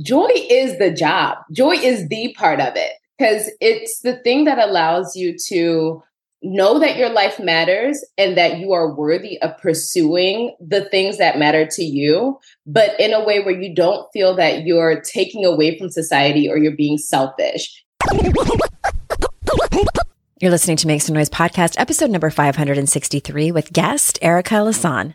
Joy is the job. Joy is the part of it because it's the thing that allows you to know that your life matters and that you are worthy of pursuing the things that matter to you, but in a way where you don't feel that you're taking away from society or you're being selfish. You're listening to Make Some Noise podcast, episode number 563 with guest Erica Lasan.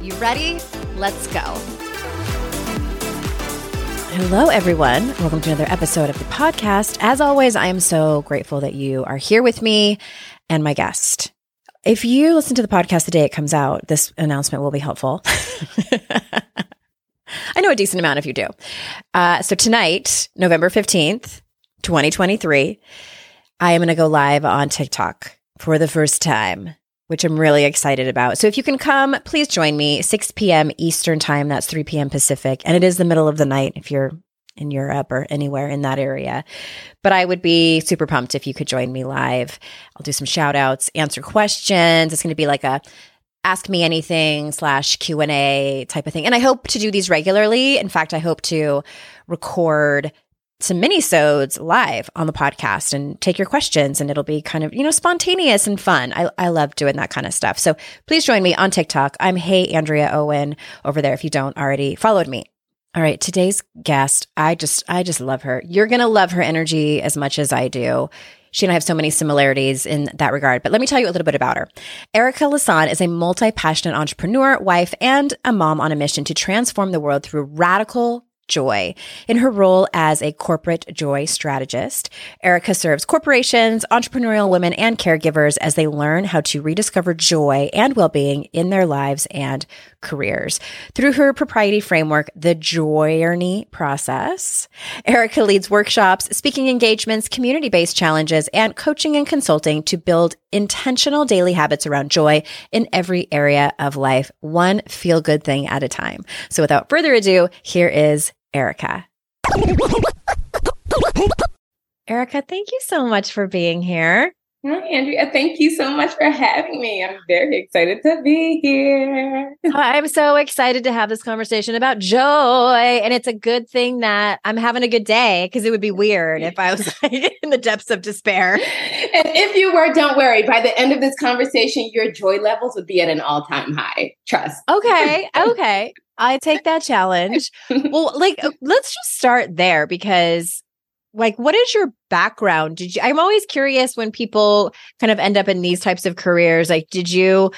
You ready? Let's go. Hello, everyone. Welcome to another episode of the podcast. As always, I am so grateful that you are here with me and my guest. If you listen to the podcast the day it comes out, this announcement will be helpful. I know a decent amount if you do. Uh, so, tonight, November 15th, 2023, I am going to go live on TikTok for the first time which I'm really excited about. So if you can come, please join me 6 p.m. Eastern time. That's 3 p.m. Pacific. And it is the middle of the night if you're in Europe or anywhere in that area. But I would be super pumped if you could join me live. I'll do some shout outs, answer questions. It's going to be like a ask me anything slash q&a type of thing and i hope to do these regularly in fact i hope to record some mini-sodes live on the podcast and take your questions and it'll be kind of, you know, spontaneous and fun. I, I love doing that kind of stuff. So please join me on TikTok. I'm Hey Andrea Owen over there if you don't already followed me. All right, today's guest, I just I just love her. You're going to love her energy as much as I do. She and I have so many similarities in that regard. But let me tell you a little bit about her. Erica Lasan is a multi passionate entrepreneur, wife, and a mom on a mission to transform the world through radical joy. In her role as a corporate joy strategist, Erica serves corporations, entrepreneurial women, and caregivers as they learn how to rediscover joy and well being in their lives and careers. Through her propriety framework, the JOYrney process, Erica leads workshops, speaking engagements, community based challenges, and coaching and consulting to build intentional daily habits around joy in every area of life, one feel good thing at a time. So without further ado, here is Erica. Erica, thank you so much for being here. Hi, Andrea. Thank you so much for having me. I'm very excited to be here. I'm so excited to have this conversation about joy. And it's a good thing that I'm having a good day because it would be weird if I was like in the depths of despair. And if you were, don't worry. By the end of this conversation, your joy levels would be at an all time high. Trust. Okay. Okay. I take that challenge. well, like, let's just start there because like what is your background? Did you i'm always curious when people kind of end up in these types of careers like did you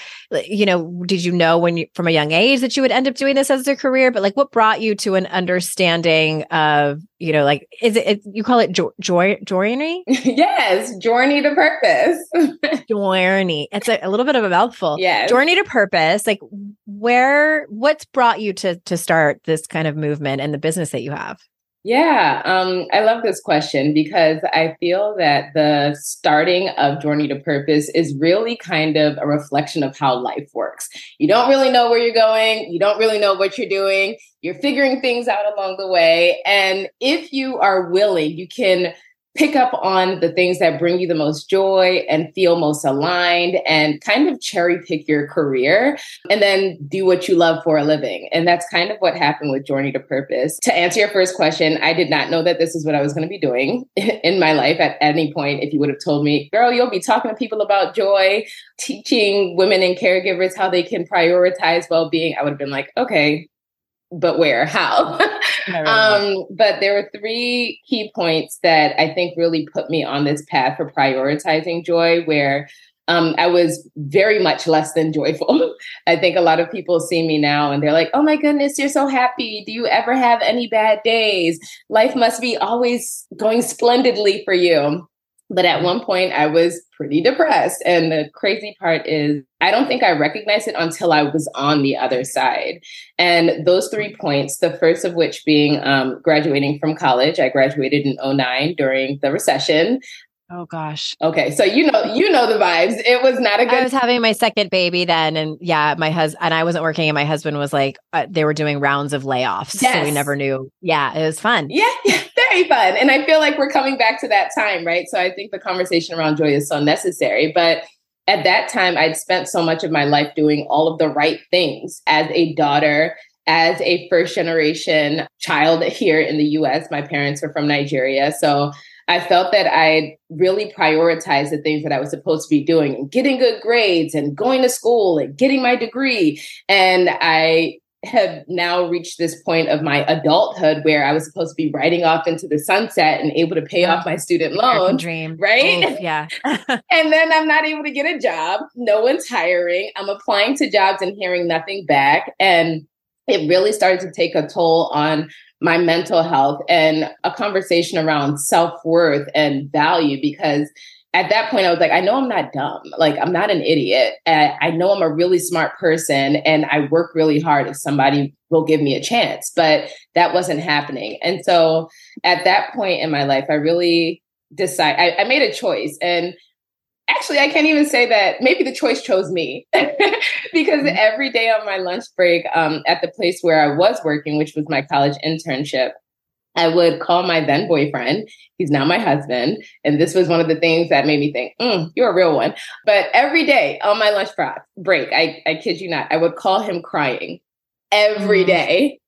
you know did you know when you from a young age that you would end up doing this as a career? But like what brought you to an understanding of you know like is it, it you call it jo- joy journey yes journey to purpose. Journey. It's a, a, little bit of a mouthful. Yes. Journey to purpose like where what's brought you to to start this kind of movement and the business that you have Yeah, um, I love this question because I feel that the starting of JOYrney to Purpose is really kind of a reflection of how life works. You don't really know where you're going, you don't really know what you're doing, you're figuring things out along the way. And if you are willing, you can pick up on the things that bring you the most joy and feel most aligned and kind of cherry pick your career and then do what you love for a living. And that's kind of what happened with JOYrney to Purpose. To answer your first question, I did not know that this is what I was going to be doing in my life at any point. If you would have told me, girl, you'll be talking to people about joy, teaching women and caregivers how they can prioritize well being, I would have been like, okay, but where? How? um, but there were three key points that I think really put me on this path for prioritizing joy, where um, I was very much less than joyful. I think a lot of people see me now and they're like, oh my goodness, you're so happy. Do you ever have any bad days? Life must be always going splendidly for you. But at one point, I was pretty depressed. And the crazy part is, I don't think I recognized it until I was on the other side. And those three points, the first of which being um, graduating from college, I graduated in 09 during the recession. Oh gosh. Okay, so you know you know the vibes. It was not a good. I was having my second baby then, and yeah, my husband and I wasn't working, and my husband was like, uh, they were doing rounds of layoffs, yes. so we never knew. Yeah, it was fun. Yeah, yeah, very fun, and I feel like we're coming back to that time, right? So I think the conversation around joy is so necessary, but. At that time, I'd spent so much of my life doing all of the right things as a daughter, as a first generation child here in the US. My parents are from Nigeria. So I felt that I really prioritized the things that I was supposed to be doing and getting good grades and going to school and getting my degree. And I have now reached this point of my adulthood where I was supposed to be riding off into the sunset and able to pay off oh, my student loan. Dream. Right? Oof, yeah. and then I'm not able to get a job. No one's hiring. I'm applying to jobs and hearing nothing back. And it really started to take a toll on my mental health and a conversation around self-worth and value because at that point i was like i know i'm not dumb like i'm not an idiot i know i'm a really smart person and i work really hard if somebody will give me a chance but that wasn't happening and so at that point in my life i really decided I, I made a choice and actually, I can't even say that. Maybe the choice chose me because mm-hmm. every day on my lunch break um, at the place where I was working, which was my college internship, I would call my then boyfriend. He's now my husband. And this was one of the things that made me think, mm, you're a real one. But every day on my lunch break, I, I kid you not, I would call him crying every mm. day.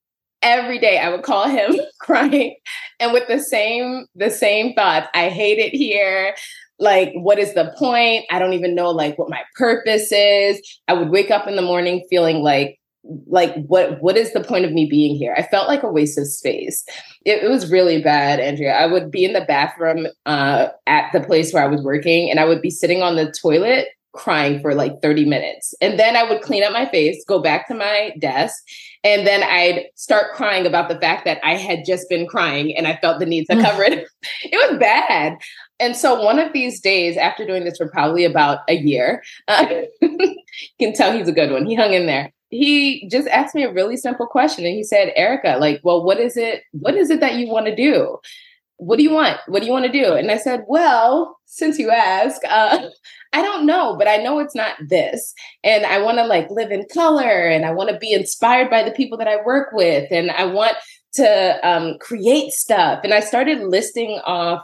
Every day I would call him crying and with the same the same thoughts. I hate it here like what is the point i don't even know like what my purpose is i would wake up in the morning feeling like like what what is the point of me being here i felt like a waste of space it, it was really bad andrea i would be in the bathroom uh, at the place where i was working and i would be sitting on the toilet crying for like 30 minutes. And then I would clean up my face, go back to my desk, and then I'd start crying about the fact that I had just been crying and I felt the need to cover it. it was bad. And so one of these days, after doing this for probably about a year, uh, you can tell he's a good one. He hung in there. He just asked me a really simple question and he said, Erica, like, well, what is it? What is it that you want to do? What do you want? What do you want to do? And I said, well, since you ask, uh, I don't know, but I know it's not this. And I want to like live in color and I want to be inspired by the people that I work with and I want to um, create stuff. And I started listing off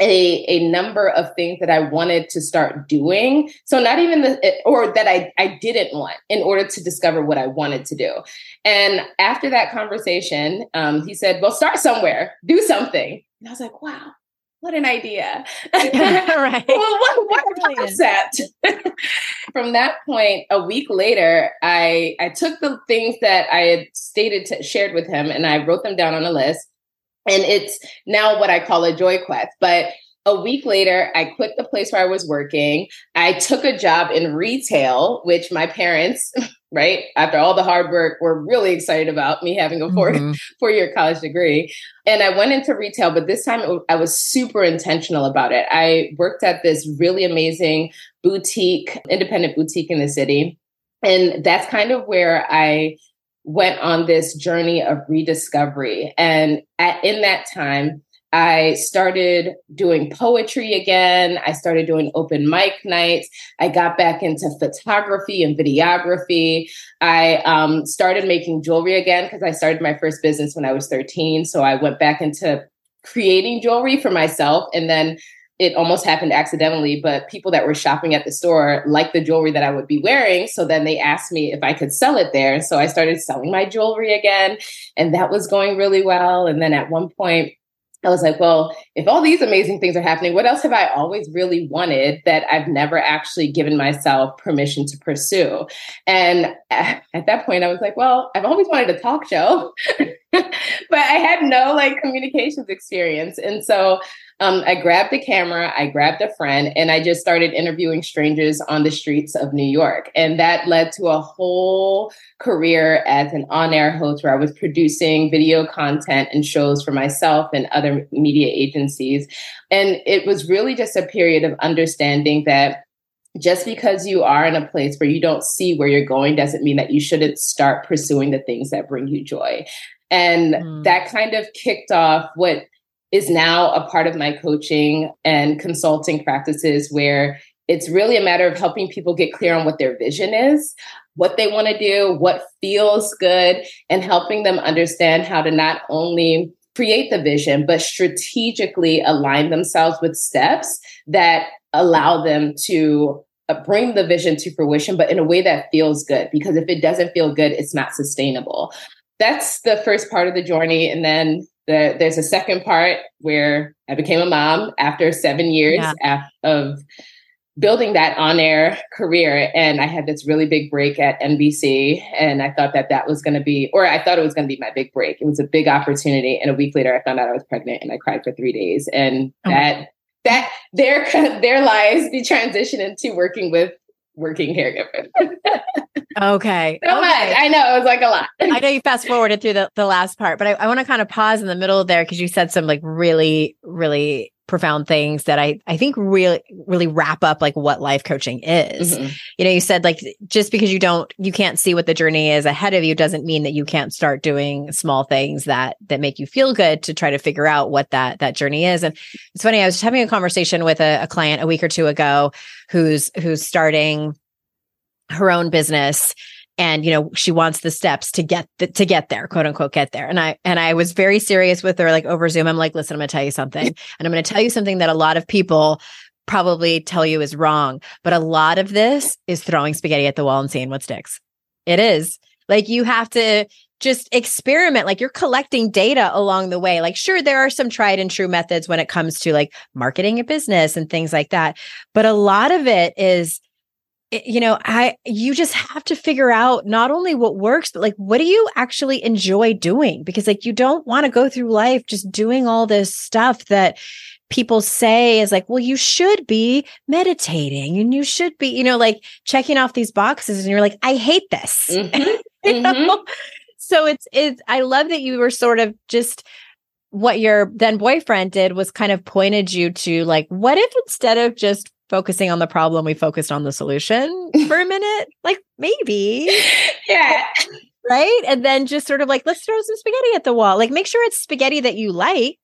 a, a number of things that I wanted to start doing. So not even the, or that I, I didn't want in order to discover what I wanted to do. And after that conversation, um, he said, well, start somewhere, do something. And I was like, wow, what an idea. right. well, what, what a concept. From that point, a week later, I I took the things that I had stated to, shared with him and I wrote them down on a list. And it's now what I call a joy quest. But a week later, I quit the place where I was working. I took a job in retail, which my parents right? After all the hard work, we're really excited about me having a 4 mm-hmm. four year college degree. And I went into retail, but this time I was super intentional about it. I worked at this really amazing boutique, independent boutique in the city. And that's kind of where I went on this journey of rediscovery. And at, in that time, I started doing poetry again. I started doing open mic nights. I got back into photography and videography. I um, started making jewelry again because I started my first business when I was 13. So I went back into creating jewelry for myself. And then it almost happened accidentally, but people that were shopping at the store liked the jewelry that I would be wearing. So then they asked me if I could sell it there. So I started selling my jewelry again, and that was going really well. And then at one point, I was like, well, if all these amazing things are happening, what else have I always really wanted that I've never actually given myself permission to pursue? And at that point, I was like, well, I've always wanted a talk show, but I had no like communications experience. And so um, I grabbed a camera, I grabbed a friend, and I just started interviewing strangers on the streets of New York. And that led to a whole career as an on air host where I was producing video content and shows for myself and other media agencies. And it was really just a period of understanding that just because you are in a place where you don't see where you're going doesn't mean that you shouldn't start pursuing the things that bring you joy. And mm. that kind of kicked off what is now a part of my coaching and consulting practices where it's really a matter of helping people get clear on what their vision is, what they want to do, what feels good, and helping them understand how to not only create the vision, but strategically align themselves with steps that allow them to uh, bring the vision to fruition, but in a way that feels good. Because if it doesn't feel good, it's not sustainable. That's the first part of the journey. And then the, there's a second part where I became a mom after seven years yeah. of building that on air career. And I had this really big break at NBC. And I thought that that was going to be, or I thought it was going to be my big break. It was a big opportunity. And a week later, I found out I was pregnant and I cried for three days. And oh. that, that, there, there lies the transition into working with working caregiver. okay. So okay. much. I know it was like a lot. I know you fast forwarded through the, the last part, but I, I want to kind of pause in the middle there because you said some like really, really profound things that I I think really really wrap up like what life coaching is. Mm-hmm. You know, you said like just because you don't you can't see what the journey is ahead of you doesn't mean that you can't start doing small things that that make you feel good to try to figure out what that that journey is. And it's funny, I was just having a conversation with a, a client a week or two ago who's who's starting her own business and you know she wants the steps to get the, to get there quote unquote get there. And i and i was very serious with her like over zoom. I'm like listen i'm going to tell you something and i'm going to tell you something that a lot of people probably tell you is wrong but a lot of this is throwing spaghetti at the wall and seeing what sticks. It is. Like you have to just experiment like you're collecting data along the way. Like sure there are some tried and true methods when it comes to like marketing a business and things like that but a lot of it is you know, I you just have to figure out not only what works, but like what do you actually enjoy doing? Because like you don't want to go through life just doing all this stuff that people say is like, well, you should be meditating and you should be, you know, like checking off these boxes, and you're like, I hate this. Mm-hmm. mm-hmm. So it's it's I love that you were sort of just what your then boyfriend did was kind of pointed you to like, what if instead of just focusing on the problem, we focused on the solution for a minute. Like maybe. Yeah. Right. And then just sort of like, let's throw some spaghetti at the wall. Like make sure it's spaghetti that you like.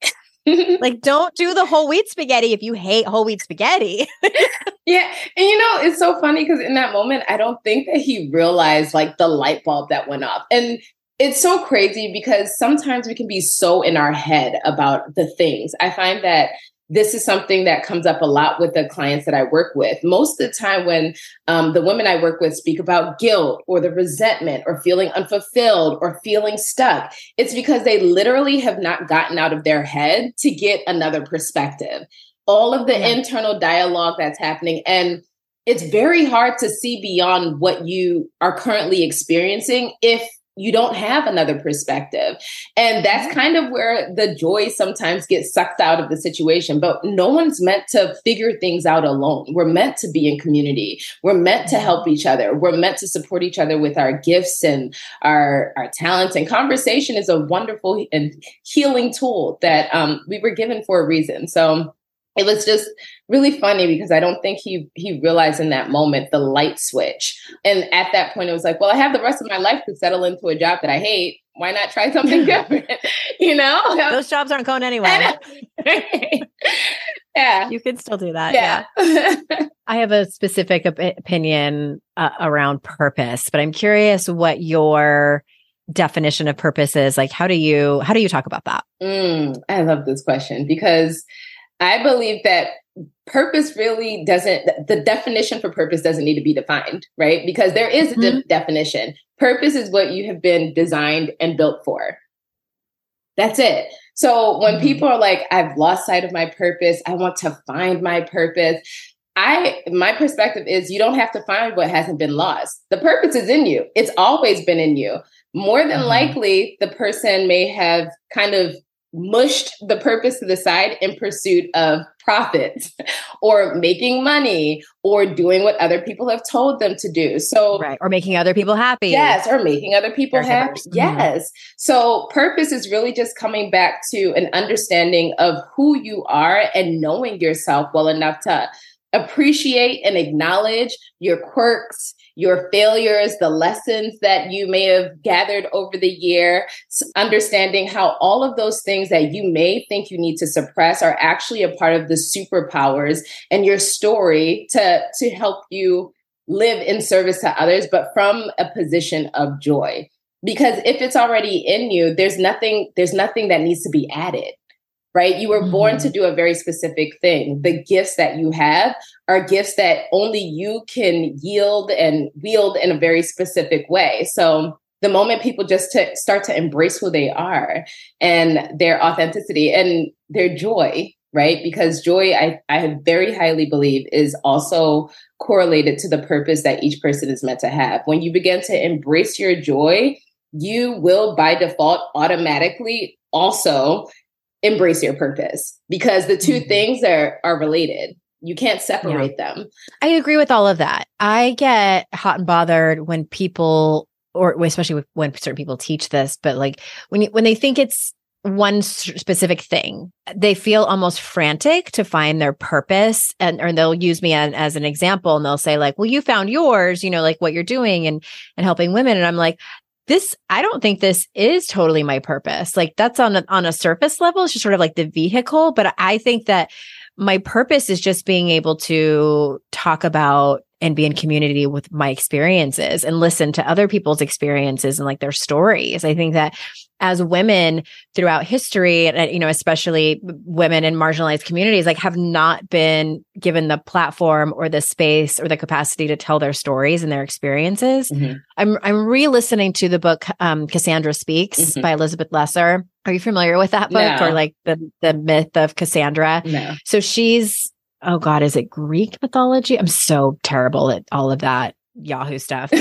like don't do the whole wheat spaghetti if you hate whole wheat spaghetti. yeah. And you know, it's so funny because in that moment, I don't think that he realized like the light bulb that went off. And it's so crazy because sometimes we can be so in our head about the things. I find that this is something that comes up a lot with the clients that I work with. Most of the time, when um, the women I work with speak about guilt or the resentment or feeling unfulfilled or feeling stuck, it's because they literally have not gotten out of their head to get another perspective. All of the yeah. internal dialogue that's happening. And it's very hard to see beyond what you are currently experiencing if you don't have another perspective. And that's kind of where the joy sometimes gets sucked out of the situation. But no one's meant to figure things out alone. We're meant to be in community. We're meant to help each other. We're meant to support each other with our gifts and our, our talents. And conversation is a wonderful and healing tool that um, we were given for a reason. So it was just really funny because I don't think he he realized in that moment the light switch. And at that point, it was like, well, I have the rest of my life to settle into a job that I hate. Why not try something different? you know, those jobs aren't going anywhere. yeah, you can still do that. Yeah, yeah. I have a specific op- opinion uh, around purpose, but I'm curious what your definition of purpose is. Like, how do you how do you talk about that? Mm, I love this question because I believe that purpose really doesn't the definition for purpose doesn't need to be defined right? Because there is a de- mm-hmm. definition. Purpose is what you have been designed and built for. That's it. So when mm-hmm. people are like i've lost sight of my purpose. I want to find my purpose i my perspective is you don't have to find what hasn't been lost. The purpose is in you. It's always been in you. More than mm-hmm. likely the person may have kind of mushed the purpose to the side in pursuit of profit or making money or doing what other people have told them to do. So right. or making other people happy. Yes, or making other people happy. Mm-hmm. Yes. So purpose is really just coming back to an understanding of who you are and knowing yourself well enough to appreciate and acknowledge your quirks, your failures, the lessons that you may have gathered over the year, understanding how all of those things that you may think you need to suppress are actually a part of the superpowers and your story to, to help you live in service to others, but from a position of joy. Because if it's already in you, there's nothing, there's nothing that needs to be added right? You were born mm-hmm. to do a very specific thing. The gifts that you have are gifts that only you can yield and wield in a very specific way. So the moment people just to start to embrace who they are and their authenticity and their joy, right? Because joy, I, I very highly believe, is also correlated to the purpose that each person is meant to have. When you begin to embrace your joy, you will by default automatically also embrace your purpose because the 2 mm-hmm. things are are related. You can't separate yeah. them. I agree with all of that. I get hot and bothered when people or especially when certain people teach this, but like when you, when they think it's one specific thing, they feel almost frantic to find their purpose and or they'll use me as, as an example and they'll say like, "Well, you found yours, you know, like what you're doing and and helping women." And I'm like, this i don't think this is totally my purpose. Like that's on a, on a surface level it's just sort of like the vehicle but i think that my purpose is just being able to talk about and be in community with my experiences and listen to other people's experiences and like their stories. I think that as women throughout history and you know especially women in marginalized communities like have not been given the platform or the space or the capacity to tell their stories and their experiences. Mm-hmm. I'm I'm re-listening to the book um, Cassandra Speaks mm-hmm. by Elizabeth Lesser. Are you familiar with that book no. or like the the myth of Cassandra? No. So she's oh god, is it Greek mythology? I'm so terrible at all of that Yahoo stuff.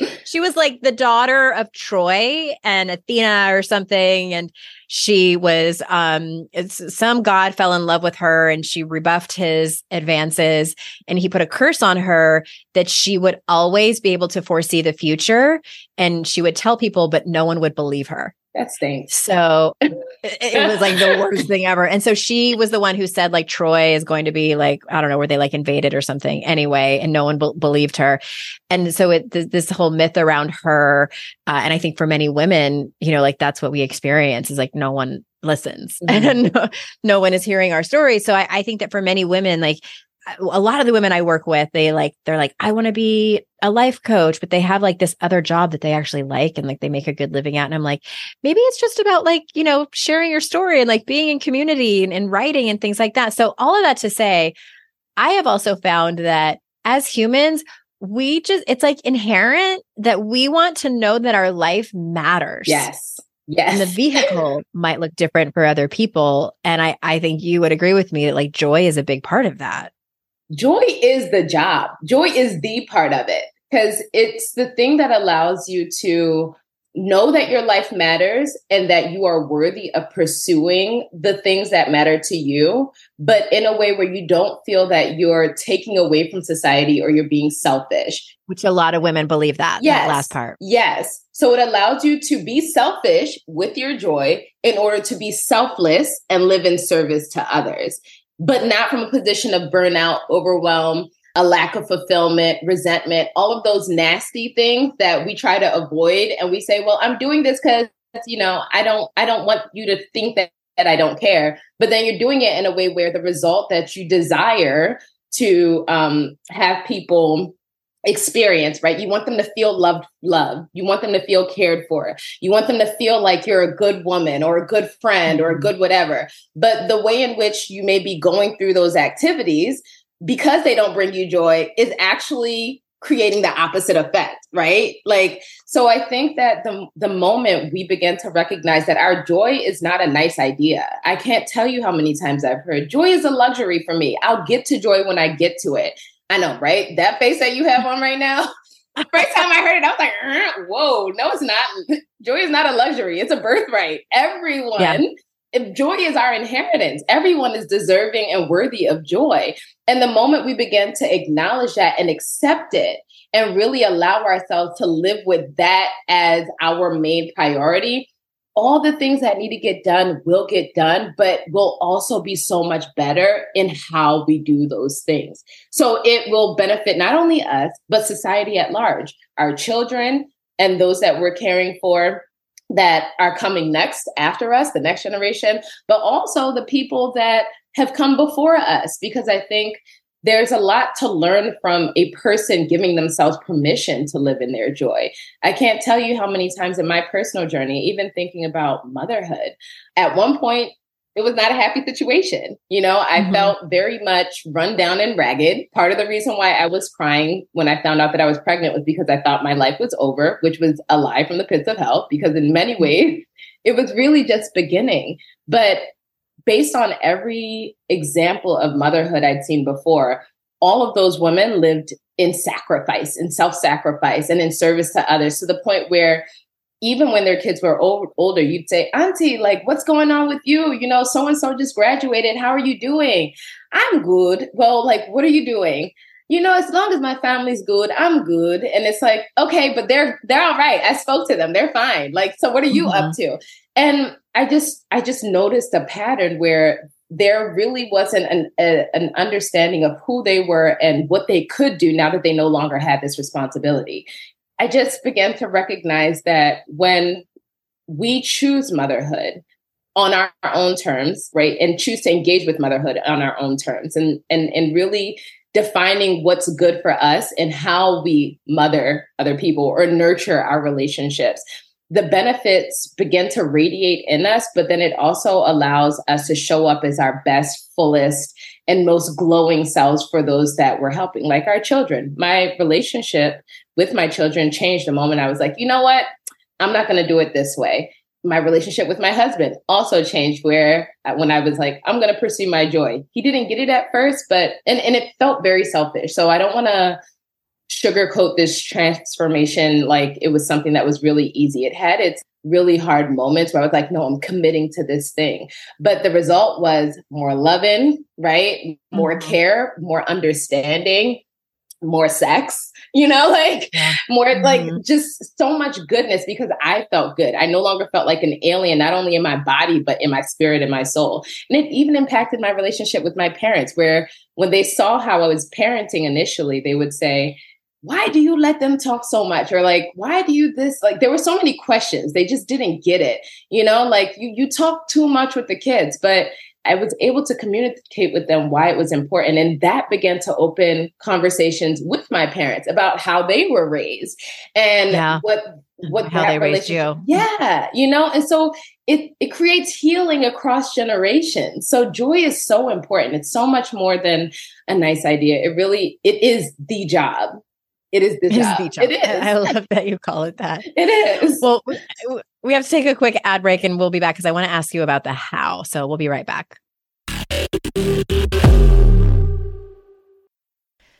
she was like the daughter of Troy and Athena or something, and she was um some god fell in love with her and she rebuffed his advances and he put a curse on her that she would always be able to foresee the future and she would tell people but no one would believe her that stinks. So it, was like the worst thing ever. And so she was the one who said like Troy is going to be like I don't know where they like invaded or something anyway, and no one be- believed her. And so it th- this whole myth around her, uh, and I think for many women, you know, like that's what we experience is like no one listens mm-hmm. and no, one is hearing our story. So I, I think that for many women, like a lot of the women I work with, they like, they're like, I want to be a life coach, but they have like this other job that they actually like and like they make a good living at. And I'm like, maybe it's just about like, you know, sharing your story and like being in community and, and writing and things like that. So all of that to say, I have also found that as humans, we just, it's like inherent that we want to know that our life matters. Yes. Yes. And the vehicle might look different for other people. And I, I think you would agree with me that like joy is a big part of that joy is the job. Joy is the part of it because it's the thing that allows you to know that your life matters and that you are worthy of pursuing the things that matter to you, but in a way where you don't feel that you're taking away from society or you're being selfish. Which a lot of women believe that, yes. that last part. Yes. So it allows you to be selfish with your joy in order to be selfless and live in service to others, but not from a position of burnout, overwhelm, a lack of fulfillment, resentment, all of those nasty things that we try to avoid. And we say, well, I'm doing this because, you know, I don't, I don't want you to think that, that I don't care. But then you're doing it in a way where the result that you desire to um, have people experience, right? You want them to feel loved, love. You want them to feel cared for. You want them to feel like you're a good woman or a good friend or a mm-hmm. good whatever. But the way in which you may be going through those activities because they don't bring you joy is actually creating the opposite effect right? Like so i think that the the moment we begin to recognize that our joy is not a nice idea. I can't tell you how many times i've heard joy is a luxury for me. I'll get to joy when i get to it. I know right? That face that you have on right now first time i heard it i was like uh-huh, whoa no it's not. Joy is not a luxury. It's a birthright. Everyone yeah joy is our inheritance, everyone is deserving and worthy of joy. And the moment we begin to acknowledge that and accept it and really allow ourselves to live with that as our main priority, all the things that need to get done will get done, but will also be so much better in how we do those things. So it will benefit not only us, but society at large, our children and those that we're caring for that are coming next after us, the next generation, but also the people that have come before us, because I think there's a lot to learn from a person giving themselves permission to live in their joy. I can't tell you how many times in my personal journey, even thinking about motherhood, at one point, it was not a happy situation. You know, I mm-hmm. felt very much run down and ragged. Part of the reason why I was crying when I found out that I was pregnant was because I thought my life was over, which was a lie from the pits of hell, because in many mm-hmm. ways, it was really just beginning. But based on every example of motherhood I'd seen before, all of those women lived in sacrifice, in self sacrifice, and in service to others to the point where even when their kids were old, older, you'd say, Auntie, like, what's going on with you? You know, so and so just graduated. How are you doing? I'm good. Well, like, what are you doing? You know, as long as my family's good, I'm good. And it's like, okay, but they're they're all right. I spoke to them. They're fine. Like, so what are you mm-hmm. up to? And I just I just noticed a pattern where there really wasn't an a, an understanding of who they were and what they could do now that they no longer had this responsibility. I just began to recognize that when we choose motherhood on our, own terms, right, and choose to engage with motherhood on our own terms, and and and really defining what's good for us and how we mother other people or nurture our relationships the benefits begin to radiate in us, but then it also allows us to show up as our best, fullest, and most glowing selves for those that we're helping, like our children. My relationship with my children changed the moment I was like, you know what? I'm not going to do it this way. My relationship with my husband also changed where uh, when I was like, I'm going to pursue my joy. He didn't get it at first, but, and, and it felt very selfish. So I don't want to sugarcoat this transformation like it was something that was really easy. It had its really hard moments where I was like, no, I'm committing to this thing. But the result was more loving, right? More mm-hmm. care, more understanding, more sex, you know, like yeah. more mm-hmm. like just so much goodness because I felt good. I no longer felt like an alien, not only in my body, but in my spirit and my soul. And it even impacted my relationship with my parents, where when they saw how I was parenting initially, they would say, why do you let them talk so much? Or like why do you this like there were so many questions. They just didn't get it you know? Like you you talk too much with the kids but i was able to communicate with them why it was important and that began to open conversations with my parents about how they were raised and yeah. what mm-hmm. what how they raised you. Yeah you know? And so it it creates healing across generations. So joy is so important. It's so much more than a nice idea. It really it is the job it is the, job. the job. It is. I love that you call it that. It is. Well, we have to take a quick ad break and we'll be back because I want to ask you about the how. So we'll be right back.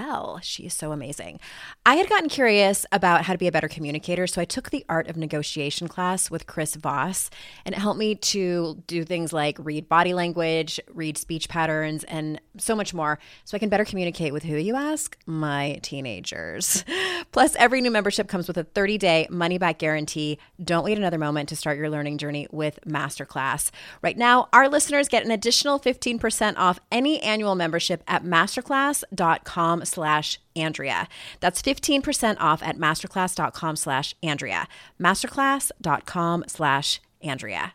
well. She is so amazing. I had gotten curious about how to be a better communicator, so I took the art of negotiation class with Chris Voss, and it helped me to do things like read body language, read speech patterns, and so much more, so I can better communicate with who you ask? My teenagers. Plus, every new membership comes with a 30 day money back guarantee. Don't wait another moment to start your learning journey with Masterclass. Right now, our listeners get an additional 15% off any annual membership at masterclass.com slash Andrea. That's 15% off at masterclass.com slash Andrea. Masterclass.com slash Andrea.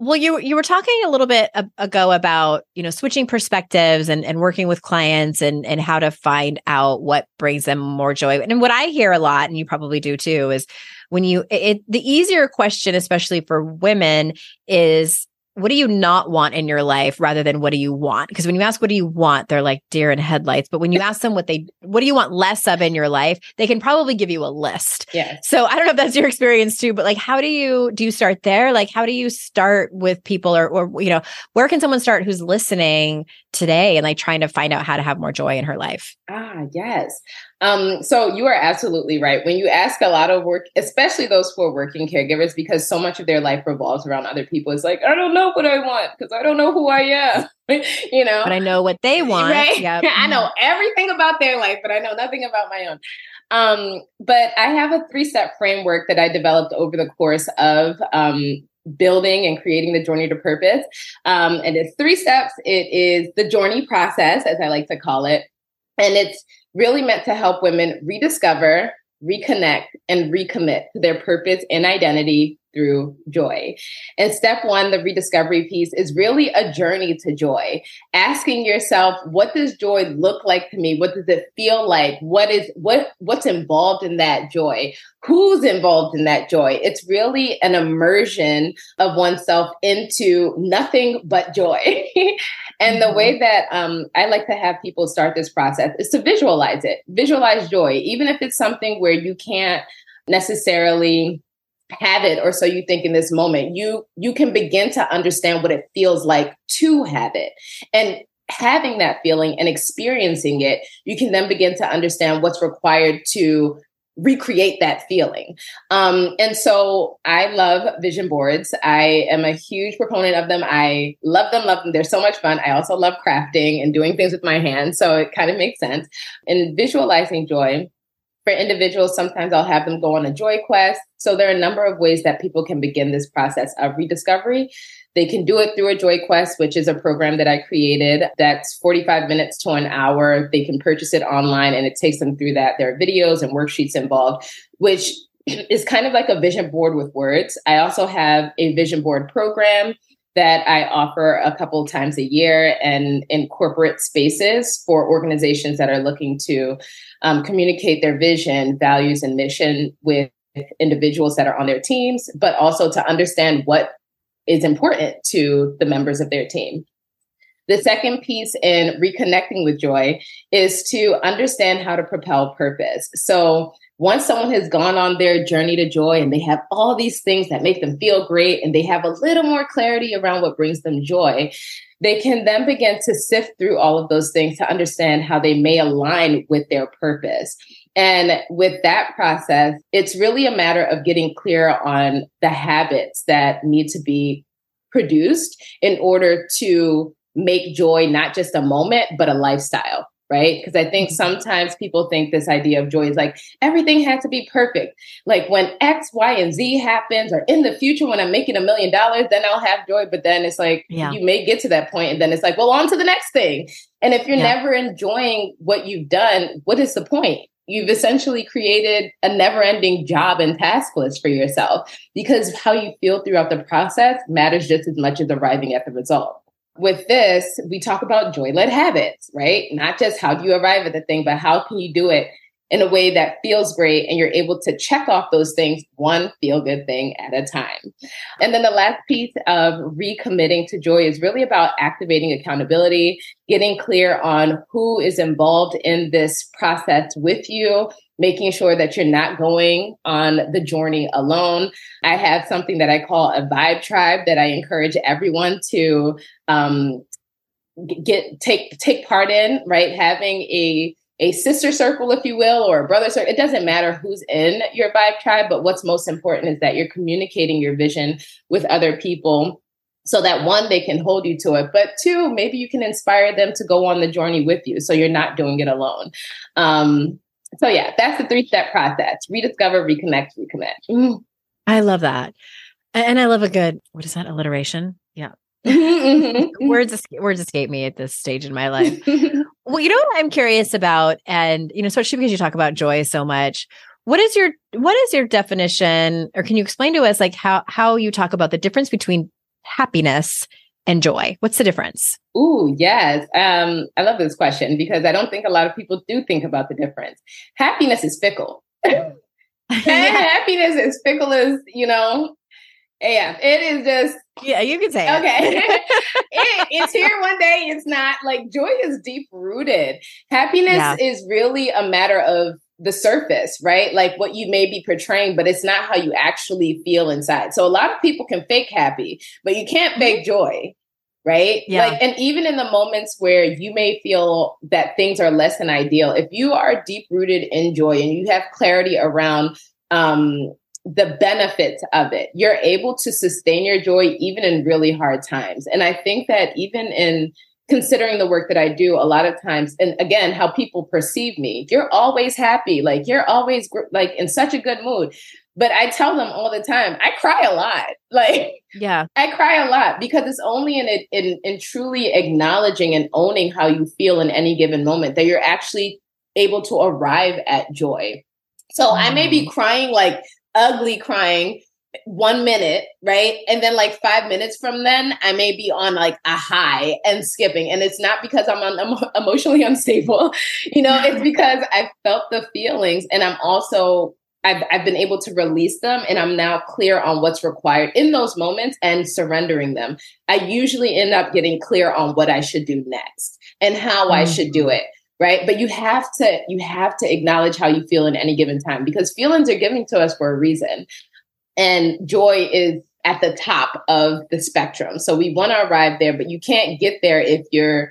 Well, you you were talking a little bit ago about you know switching perspectives and, and working with clients and and how to find out what brings them more joy. And what I hear a lot, and you probably do too, is when you it the easier question, especially for women, is what do you not want in your life rather than what do you want? Because when you ask what do you want, they're like deer in headlights. But when you ask them what they what do you want less of in your life, they can probably give you a list. Yeah. So I don't know if that's your experience too, but like how do you do you start there? Like how do you start with people or or you know, where can someone start who's listening today and like trying to find out how to have more joy in her life? Ah, yes. Um, so you are absolutely right. When you ask a lot of work, especially those who are working caregivers, because so much of their life revolves around other people, it's like, I don't know what I want because I don't know who I am. you know, but I know what they want. Right? Yep. I know mm-hmm. everything about their life, but I know nothing about my own. Um, but I have a three step framework that I developed over the course of um, building and creating the JOYrney to Purpose. Um, and it's three steps. It is the JOYrney process, as I like to call it. And it's really meant to help women rediscover, reconnect, and recommit to their purpose and identity through joy. And step one, the rediscovery piece, is really a journey to joy. Asking yourself, what does joy look like to me? What does it feel like? What is what what's involved in that joy? Who's involved in that joy? It's really an immersion of oneself into nothing but joy. and the way mm-hmm. that um, I like to have people start this process is to visualize it. Visualize joy, even if it's something where you can't necessarily have it or so you think in this moment you you can begin to understand what it feels like to have it. And having that feeling and experiencing it you can then begin to understand what's required to recreate that feeling. Um, and so i love vision boards. I am a huge proponent of them. I love them love them. They're so much fun. I also love crafting and doing things with my hands so it kind of makes sense. And visualizing joy for individuals, sometimes I'll have them go on a joy quest. So there are a number of ways that people can begin this process of rediscovery. They can do it through a Joy Quest, which is a program that I created that's 45 minutes to an hour. They can purchase it online and it takes them through that. There are videos and worksheets involved, which is kind of like a vision board with words. I also have a vision board program that I offer a couple times a year and in corporate spaces for organizations that are looking to um, communicate their vision, values, and mission with individuals that are on their teams, but also to understand what is important to the members of their team. The second piece in reconnecting with joy is to understand how to propel purpose. So once someone has gone on their journey to joy and they have all these things that make them feel great and they have a little more clarity around what brings them joy, they can then begin to sift through all of those things to understand how they may align with their purpose. And with that process, it's really a matter of getting clear on the habits that need to be produced in order to make joy not just a moment, but a lifestyle right? Because I think mm-hmm. sometimes people think this idea of joy is like everything has to be perfect. Like when X, Y, and Z happens, or in the future when I'm making a million dollars, then I'll have joy. But then it's like yeah. you may get to that point, and then it's like, well, on to the next thing. And if you're yeah. never enjoying what you've done, what is the point? You've essentially created a never ending job and task list for yourself because how you feel throughout the process matters just as much as arriving at the result with this, we talk about joy led habits, right? Not just how do you arrive at the thing, but how can you do it in a way that feels great and you're able to check off those things one feel good thing at a time. And then the last piece of recommitting to joy is really about activating accountability, getting clear on who is involved in this process with you making sure that you're not going on the journey alone. I have something that I call a vibe tribe that I encourage everyone to um, get take take part in. Right, having a a sister circle, if you will, or a brother circle. It doesn't matter who's in your vibe tribe, but what's most important is that you're communicating your vision with other people so that one, they can hold you to it, but two, maybe you can inspire them to go on the journey with you so you're not doing it alone. Um, so yeah, that's the three step process: rediscover, reconnect, recommit. Mm. I love that, and I love a good what is that alliteration? Yeah. Mm-hmm. words words escape me at this stage in my life. well, you know what I'm curious about, and you know, especially because you talk about joy so much. What is your what is your definition, or can you explain to us like how how you talk about the difference between happiness and joy? What's the difference? Ooh, yes. Um, I love this question because I don't think a lot of people do think about the difference. Happiness is fickle. happiness is fickle as, you know, yeah, it is just. Yeah, you can say okay. It. it, it's here one day. It's not like joy is deep rooted. Happiness yeah. is really a matter of the surface, right? Like what you may be portraying, but it's not how you actually feel inside. So a lot of people can fake happy, but you can't fake joy right? Yeah. Like, and even in the moments where you may feel that things are less than ideal, if you are deep rooted in joy and you have clarity around um, the benefits of it, you're able to sustain your joy even in really hard times. And I think that even in considering the work that I do, a lot of times, and again, how people perceive me, you're always happy, like you're always like in such a good mood. But I tell them all the time, I cry a lot. Like, yeah, I cry a lot because it's only in, in in truly acknowledging and owning how you feel in any given moment that you're actually able to arrive at joy. So mm. I may be mm. crying like ugly crying one minute, right? And then like five minutes from then, I may be on like a high and skipping. And it's not because I'm, un- emotionally unstable, you know, it's because I've felt the feelings and I'm also I've, I've been able to release them and I'm now clear on what's required in those moments and surrendering them. I usually end up getting clear on what I should do next and how mm-hmm. I should do it. Right. But you have to, you have to acknowledge how you feel in any given time because feelings are given to us for a reason. And joy is at the top of the spectrum. So we want to arrive there, but you can't get there if you're,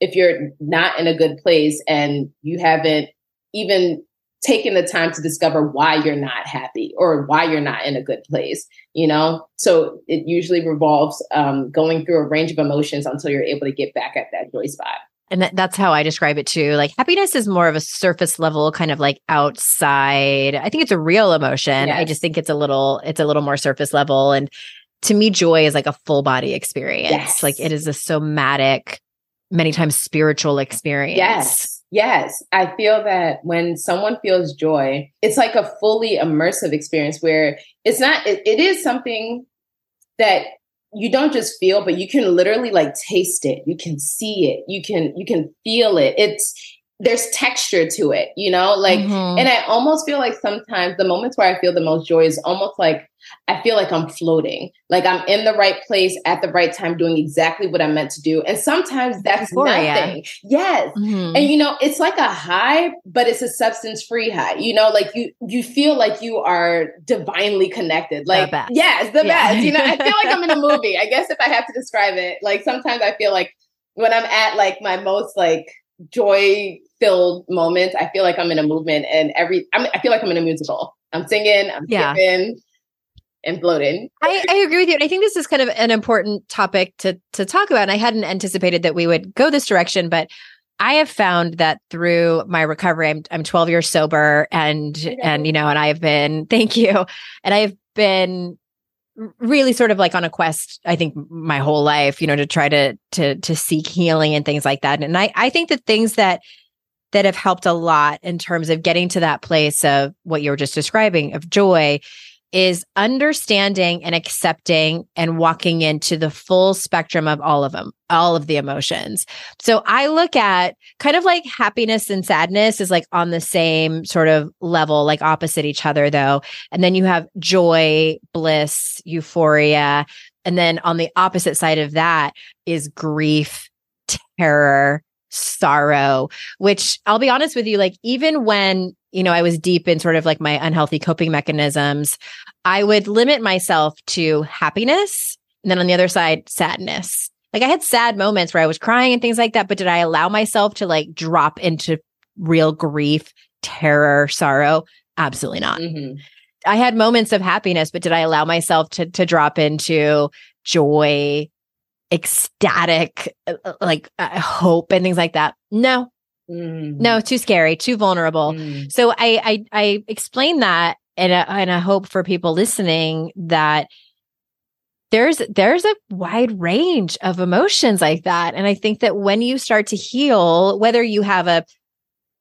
if you're not in a good place and you haven't even taking the time to discover why you're not happy or why you're not in a good place you know? So it usually revolves um, going through a range of emotions until you're able to get back at that joy spot. And that, that's how i describe it too. Like happiness is more of a surface level kind of like outside. I think it's a real emotion. Yes. i just think it's a little it's a little more surface level. And to me joy is like a full body experience. Yes. like it is a somatic many times spiritual experience. Yes Yes, I feel that when someone feels joy, it's like a fully immersive experience where it's not, it, it is something that you don't just feel, but you can literally like taste it. You can see it. You can, you can feel it. It's, there's texture to it, you know? Like, Mhm. and I almost feel like sometimes the moments where I feel the most joy is almost like I feel like I'm floating, like I'm in the right place at the right time, doing exactly what I'm meant to do. And sometimes that's Euphoria. nothing. Yes. Mhm. And you know, it's like a high, but it's a substance-free high. You know, like you you feel like you are divinely connected. Like best. yes, the Yeah. best. You know, I feel like I'm in a movie. I guess if I have to describe it, like sometimes I feel like when I'm at like my most like joy filled moments, I feel like I'm in a movement and every I, mean, I feel like I'm in a musical. I'm singing, I'm Yeah. skipping and floating. I, I agree with you. And I think this is kind of an important topic to to talk about. And I hadn't anticipated that we would go this direction, but I have found that through my recovery, I'm I'm 12 years sober and Okay. and you know, and I've been thank you. And I've been really sort of like on a quest, I think my whole life, you know, to try to to to seek healing and things like that. And I I think the things that that have helped a lot in terms of getting to that place of what you were just describing of joy is understanding and accepting and walking into the full spectrum of all of them, all of the emotions. So I look at kind of like happiness and sadness is like on the same sort of level, like opposite each other though. And then you have joy, bliss, euphoria. And then on the opposite side of that is grief, terror, sorrow, which I'll be honest with you, like even when, you know, I was deep in sort of like my unhealthy coping mechanisms, I would limit myself to happiness. And then on the other side, sadness. Like I had sad moments where I was crying and things like that, but did I allow myself to like drop into real grief, terror, sorrow? Absolutely not. Mhm. I had moments of happiness, but did I allow myself to to drop into joy, ecstatic, uh, uh, like uh, hope and things like that? No, Mm. no, too scary, too vulnerable. Mm. So I I I explain that and I, and I hope for people listening that there's there's a wide range of emotions like that and I think that when you start to heal whether you have a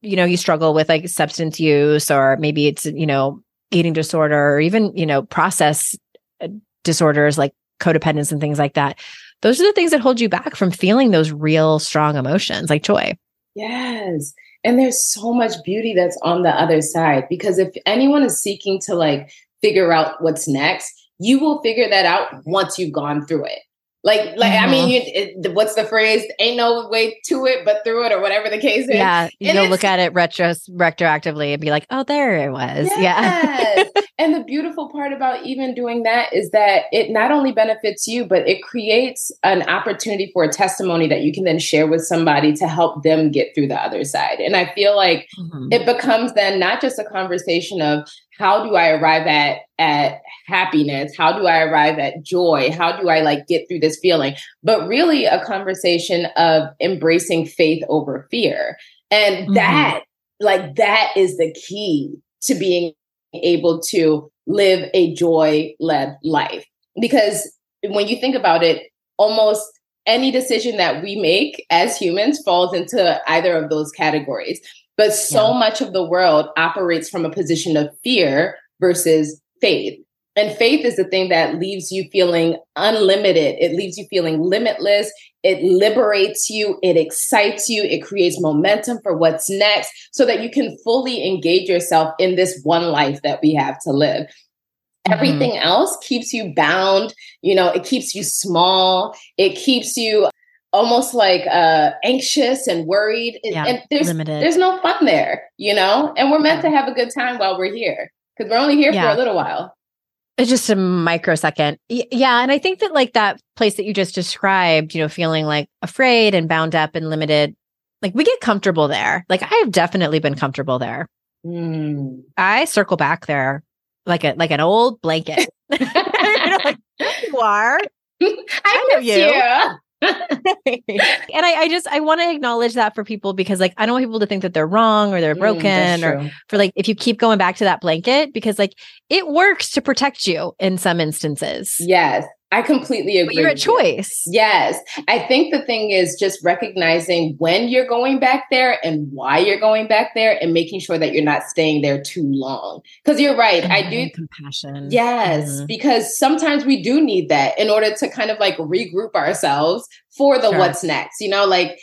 you know you struggle with like substance use or maybe it's you know eating disorder or even you know process uh, disorders like codependence and things like that those are the things that hold you back from feeling those real strong emotions like joy Yes. And there's so much beauty that's on the other side because if anyone is seeking to like figure out what's next, you will figure that out once you've gone through it. Like, like I mean, you, it, what's the phrase? Ain't no way to it but through it, or whatever the case is. Yeah, And you'll look at it retro retroactively and be like, "Oh, there it was." Yeah. And the beautiful part about even doing that is that it not only benefits you, but it creates an opportunity for a testimony that you can then share with somebody to help them get through the other side. And I feel like Mhm. it becomes then not just a conversation of how do I arrive at at happiness? How do I arrive at joy? How do I like get through this feeling? But really a conversation of embracing faith over fear. And Mhm. that like that is the key to being able to live a joy led life. Because when you think about it, almost any decision that we make as humans falls into either of those categories. But so much of the world operates from a position of fear versus faith. And faith is the thing that leaves you feeling unlimited. It leaves you feeling limitless. It liberates you. It excites you. It creates momentum for what's next so that you can fully engage yourself in this one life that we have to live. Mhm. Everything else keeps you bound. You know, it keeps you small. It keeps you almost like uh anxious and worried. Yeah, and there's limited. there's no fun there, you know? And we're meant Yeah. to have a good time while we're here because we're only here Yeah. for a little while. It's just a microsecond. Yeah. And I think that like that place that you just described, you know, feeling like afraid and bound up and limited, like we get comfortable there. Like I have definitely been comfortable there. Mm. I circle back there like a like an old blanket. You know, like, you are. I, know miss you. you. and I, I just I want to acknowledge that for people because like I don't want people to think that they're wrong or they're Mm, broken that's or for like if you keep going back to that blanket because like it works to protect you in some instances. yes, I completely agree. But you're you. choice. Yes. I think the thing is just recognizing when you're going back there and why you're going back there and making sure that you're not staying there too long. Because you're right. I do. Compassion. Yes, Mhm. because sometimes we do need that in order to kind of like regroup ourselves for the Sure. what's next. You know, like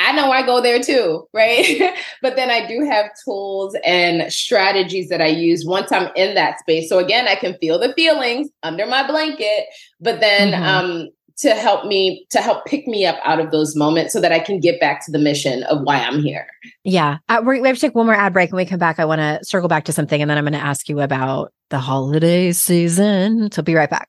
I know I go there too, right? but then I do have tools and strategies that I use once I'm in that space. So again, I can feel the feelings under my blanket, but then mm-hmm. um, to help me to help pick me up out of those moments so that I can get back to the mission of why I'm here. Yeah. Uh, we have to take one more ad break. When we come back, I want to circle back to something and then I'm going to ask you about the holiday season. So be right back.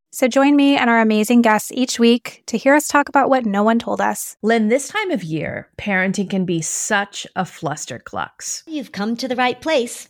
So join me and our amazing guests each week to hear us talk about what no one told us. Lynn, this time of year, parenting can be such a flusterclux. You've come to the right place.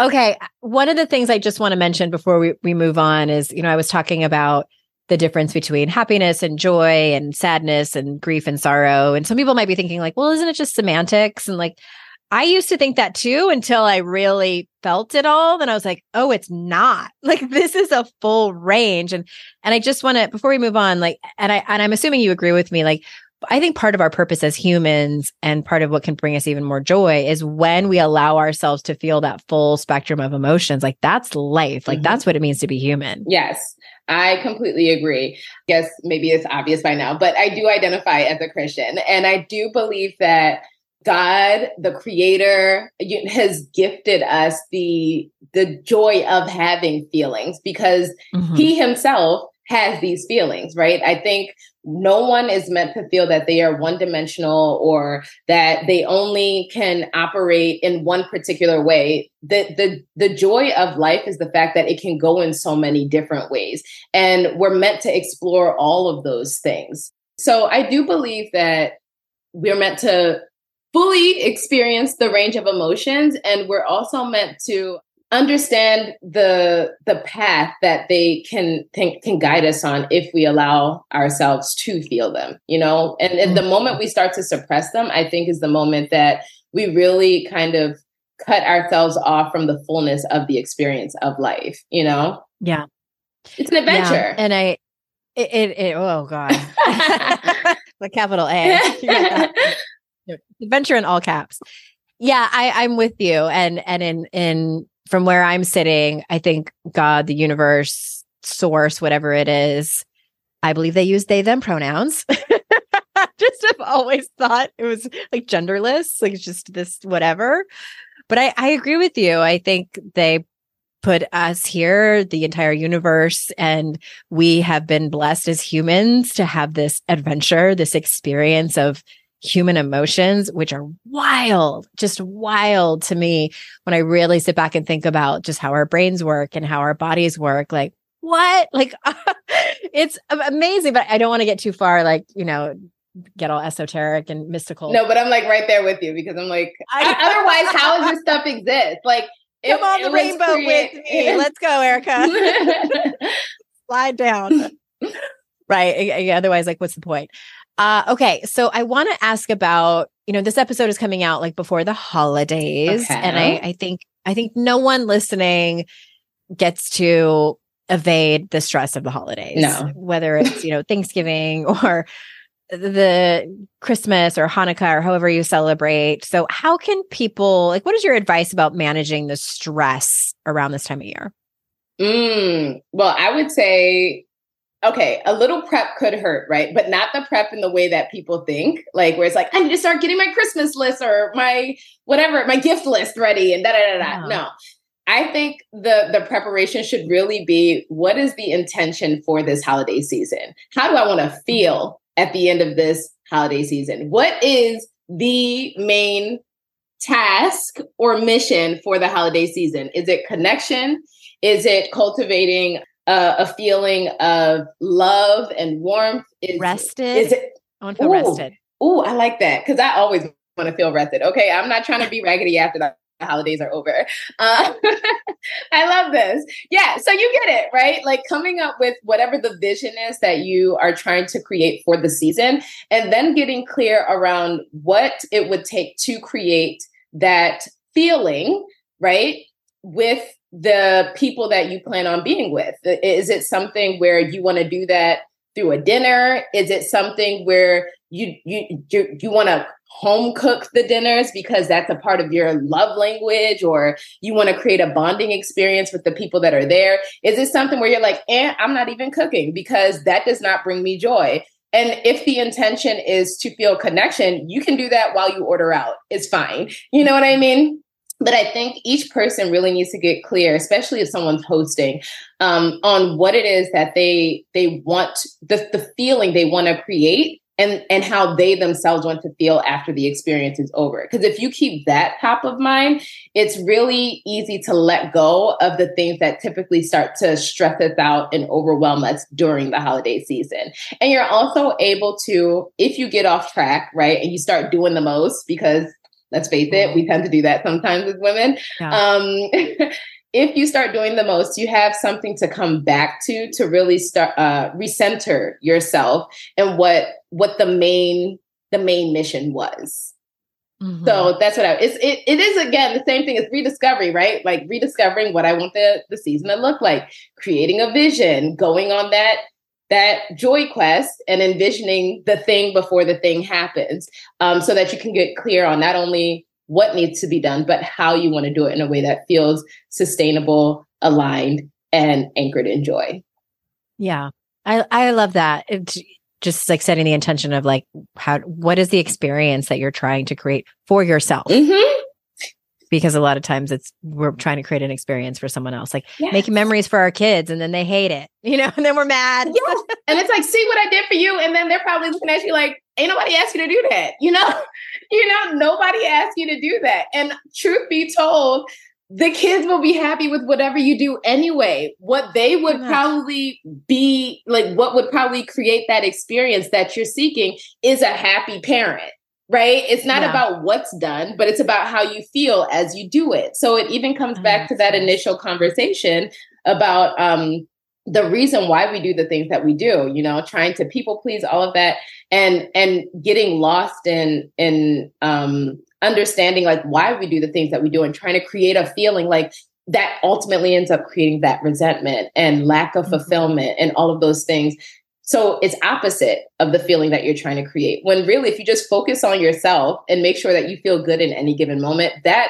Okay. One of the things I just want to mention before we, we move on is, you know, I was talking about the difference between happiness and joy and sadness and grief and sorrow. And some people might be thinking, like, well, isn't it just semantics? And like, I used to think that too until I really felt it all. Then I was like, oh, it's not. Like this is a full range. And and I just want to before we move on, like, and I and I'm assuming you agree with me, like I think part of our purpose as humans and part of what can bring us even more joy is when we allow ourselves to feel that full spectrum of emotions. Like that's life. Like mm-hmm. that's what it means to be human. Yes. I completely agree. I guess maybe it's obvious by now, but I do identify as a Christian and I do believe that God, the creator, has gifted us the the joy of having feelings because mm-hmm. he himself has these feelings, right? I think no one is meant to feel that they are one dimensional or that they only can operate in one particular way. The, the, the joy of life is the fact that it can go in so many different ways. And we're meant to explore all of those things. So I do believe that we're meant to fully experience the range of emotions and we're also meant to understand the the path that they can can, can guide us on if we allow ourselves to feel them you know? And, and the mm-hmm. moment we start to suppress them i think is the moment that we really kind of cut ourselves off from the fullness of the experience of life you know? Yeah. It's an adventure. yeah. and i it, it, it oh god. The capital a. Adventure in all caps. Yeah I, i'm with you and and in in from where i'm sitting i think god the universe source whatever it is i believe they use they them pronouns. Just have always thought it was like genderless like it's just this whatever. But i i agree with you. I think they put us here, the entire universe, and we have been blessed as humans to have this adventure, this experience of human emotions, which are wild, just wild to me when I really sit back and think about just how our brains work and how our bodies work. Like, what? Like, it's amazing, but I don't want to get too far, like, you know, get all esoteric and mystical. No, but I'm like right there with you because I'm like, otherwise, how does this stuff exist? Like, Come on the rainbow create- with me. Let's go, Erica. Slide down. right. Otherwise, like, what's the point? Uh, okay, so I want to ask about you know this episode is coming out like before the holidays, okay. and I, I think I think no one listening gets to evade the stress of the holidays. No, whether it's you know Thanksgiving or the Christmas or Hanukkah or however you celebrate. So, how can people like? What is your advice about managing the stress around this time of year? Mm, well, I would say okay, a little prep could hurt, right? But not the prep in the way that people think, like where it's like, I need to start getting my Christmas list or my whatever, my gift list ready and da da da da. No. I think the the preparation should really be what is the intention for this holiday season? How do I want to feel at the end of this holiday season? What is the main task or mission for the holiday season? Is it connection? Is it cultivating uh, a feeling of love and warmth. Is, rested. Is it? I want to feel ooh, rested. Oh, I like that because I always want to feel rested. Okay, I'm not trying to be raggedy after the holidays are over. Uh, I love this. Yeah, so you get it, right? Like coming up with whatever the vision is that you are trying to create for the season, and then getting clear around what it would take to create that feeling, right? With the people that you plan on being with? Is it something where you want to do that through a dinner? Is it something where you you you, you want to home cook the dinners because that's a part of your love language or you want to create a bonding experience with the people that are there? Is it something where you're like, "Eh, I'm not even cooking because that does not bring me joy." And if the intention is to feel connection, you can do that while you order out. It's fine. You know what I mean? But I think each person really needs to get clear, especially if someone's hosting, um, on what it is that they they want the the feeling they want to create and and how they themselves want to feel after the experience is over. Because if you keep that top of mind, it's really easy to let go of the things that typically start to stress us out and overwhelm us during the holiday season. And you're also able to, if you get off track, right, and you start doing the most because Let's face it, we tend to do that sometimes as women. Yeah. Um, if you start doing the most, you have something to come back to to really start uh, recenter yourself and what what the main the main mission was. Mm-hmm. So that's what I it's it, it is again the same thing as rediscovery, right? Like rediscovering what I want the, the season to look like, creating a vision, going on that that joy quest and envisioning the thing before the thing happens um, so that you can get clear on not only what needs to be done, but how you want to do it in a way that feels sustainable, aligned, and anchored in joy. Yeah. I, I love that. It, just like setting the intention of like how what is the experience that you're trying to create for yourself mm-hmm because a lot of times it's we're trying to create an experience for someone else, like yes. making memories for our kids, and then they hate it, you know, and then we're mad. Yeah. and it's like, see what I did for you, and then they're probably looking at you like, ain't nobody asked you to do that, you know, you know, nobody asked you to do that. And truth be told, the kids will be happy with whatever you do anyway. What they would probably be like, what would probably create that experience that you're seeking is a happy parent right? It's not yeah. about what's done, but it's about how you feel as you do it. So it even comes back to that initial conversation about um, the reason why we do the things that we do, you know, trying to people please, all of that, and and getting lost in in um, understanding like why we do the things that we do and trying to create a feeling like that ultimately ends up creating that resentment and lack of mm-hmm. fulfillment and all of those things so it's opposite of the feeling that you're trying to create. When really, if you just focus on yourself and make sure that you feel good in any given moment, that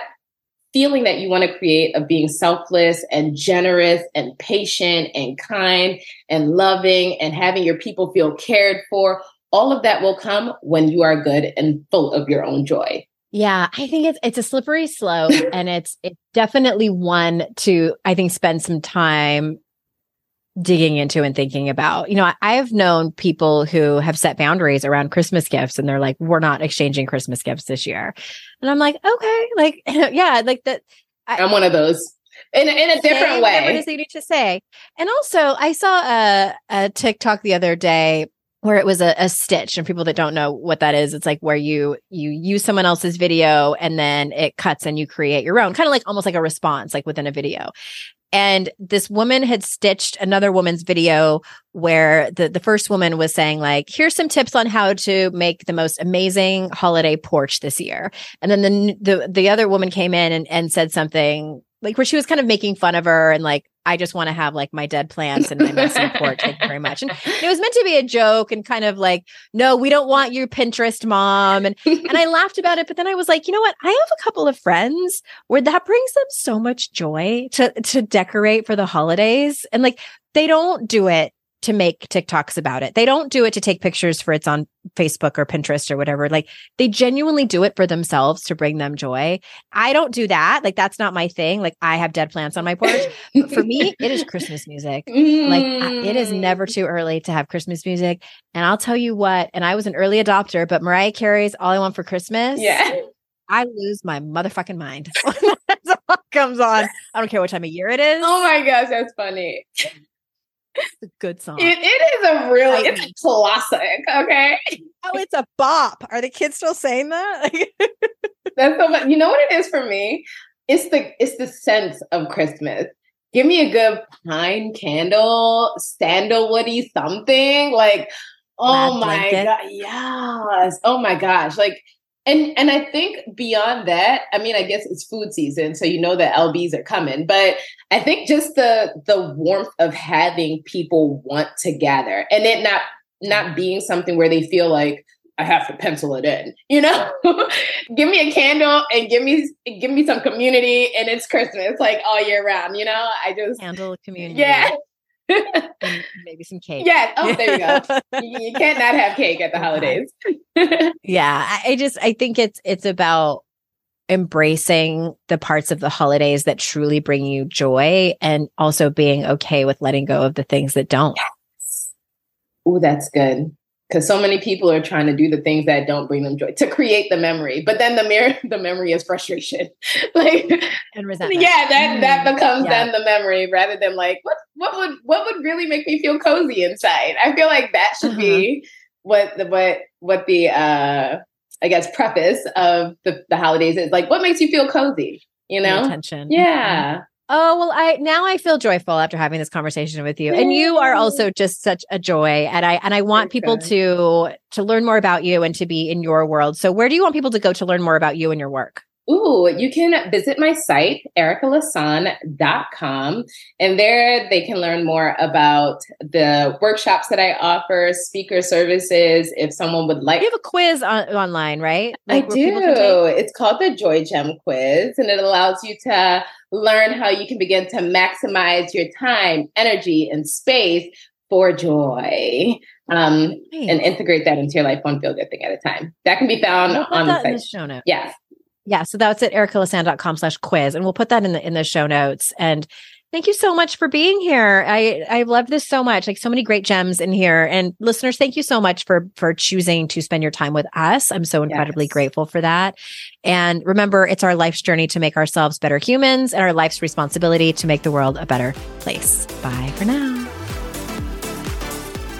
feeling that you want to create of being selfless and generous and patient and kind and loving and having your people feel cared for, all of that will come when you are good and full of your own joy. Yeah, I think it's it's a slippery slope and it's it's definitely one to I think spend some time digging into and thinking about. You know, I, I've known people who have set boundaries around Christmas gifts and they're like, we're not exchanging Christmas gifts this year. And I'm like, okay, like, yeah, like that. I, am one of those in, in a different way. What is need to say? And also, I saw a, a TikTok the other day where it was a, a, stitch and people that don't know what that is it's like where you you use someone else's video and then it cuts and you create your own kind of like almost like a response like within a video and this woman had stitched another woman's video where the, the first woman was saying like here's some tips on how to make the most amazing holiday porch this year. And then the the, the other woman came in and, and said something like where she was kind of making fun of her and like I just want to have like my dead plants and my messy porch. Thank you very much. And it was meant to be a joke and kind of like, no, we don't want your Pinterest mom. And and I laughed about it, but then I was like, you know what? I have a couple of friends where that brings them so much joy to to decorate for the holidays. And like they don't do it to make TikToks about it. They don't do it to take pictures for it's on Facebook or Pinterest or whatever. Like they genuinely do it for themselves to bring them joy. I don't do that. Like that's not my thing. Like I have dead plants on my porch. but for me, it is Christmas music. Like it is never mm. too early to have Christmas music. And I'll tell you what, and I was an early adopter, but Mariah Carey's All I Want for Christmas. Yeah. I lose my motherfucking mind. comes on. I don't care what time of year it is. Oh my gosh, that's funny. It's a good song. It, it is a really it's a classic. Okay. Oh, it's a bop. Are the kids still saying that? That's so much. You know what it is for me? It's the it's the scents of Christmas. Give me a good pine candle, sandalwoody something like. Oh my god! Yes. Oh my gosh! Like and and I think beyond that, I mean, I guess it's food season, so you know that LBs are coming. But I think just the the warmth of having people want to gather and it not not being something where they feel like I have to pencil it in. You know, give me a candle and give me give me some community, and it's Christmas like all year round. You know, I just candle community. Yeah, maybe some cake. Yeah. Oh, there you go. you can't not have cake at the holidays. yeah. I just I think it's it's about embracing the parts of the holidays that truly bring you joy and also being okay with letting go of the things that don't. Yes. Oh, that's good because so many people are trying to do the things that don't bring them joy to create the memory. But then the mirror the memory is frustration. Like and resentment. yeah that that mm, becomes yeah. then the memory rather than like what what would what would really make me feel cozy inside? I feel like that should uh-huh. be what the what what the uh i guess preface of the, the holidays is like what makes you feel cozy? You know? attention. Yeah. Mm-hmm. Oh, well, I now I feel joyful after having this conversation with you. And you are also just such a joy. And I and I want people to to learn more about you and to be in your world. So where do you want people to go to learn more about you and your work? Ooh, you can visit my site, ericalasan.com. And there they can learn more about the workshops that I offer, speaker services. If someone would like. You have a quiz on, online, right? Like I do. It's called the Joy Gem Quiz, and it allows you to learn how you can begin to maximize your time, energy, and space for joy. Um, and integrate that into your life one feel good thing at a time. That can be found on the site. The show notes. Yes. Yeah. So that's at ericalasan.com slash quiz. And we'll put that in the in the show notes. And thank you so much for being here. I I love this so much. Like so many great gems in here. And listeners, thank you so much for for choosing to spend your time with us. I'm so incredibly yes. grateful for that. And remember, it's our life's journey to make ourselves better humans and our life's responsibility to make the world a better place. Bye for now.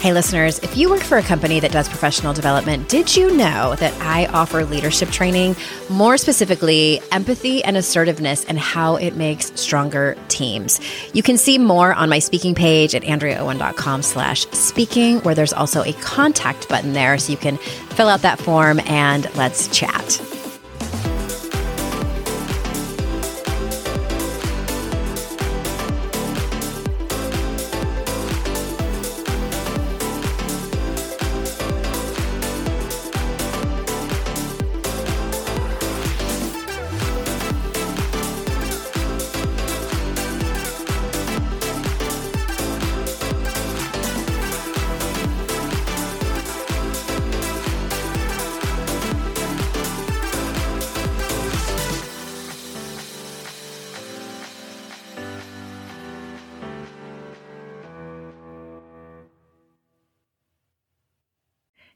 Hey, listeners, if you work for a company that does professional development, did you know that I offer leadership training, more specifically, empathy and assertiveness and how it makes stronger teams? You can see more on my speaking page at andreaowen.com slash speaking, where there's also a contact button there so you can fill out that form and let's chat.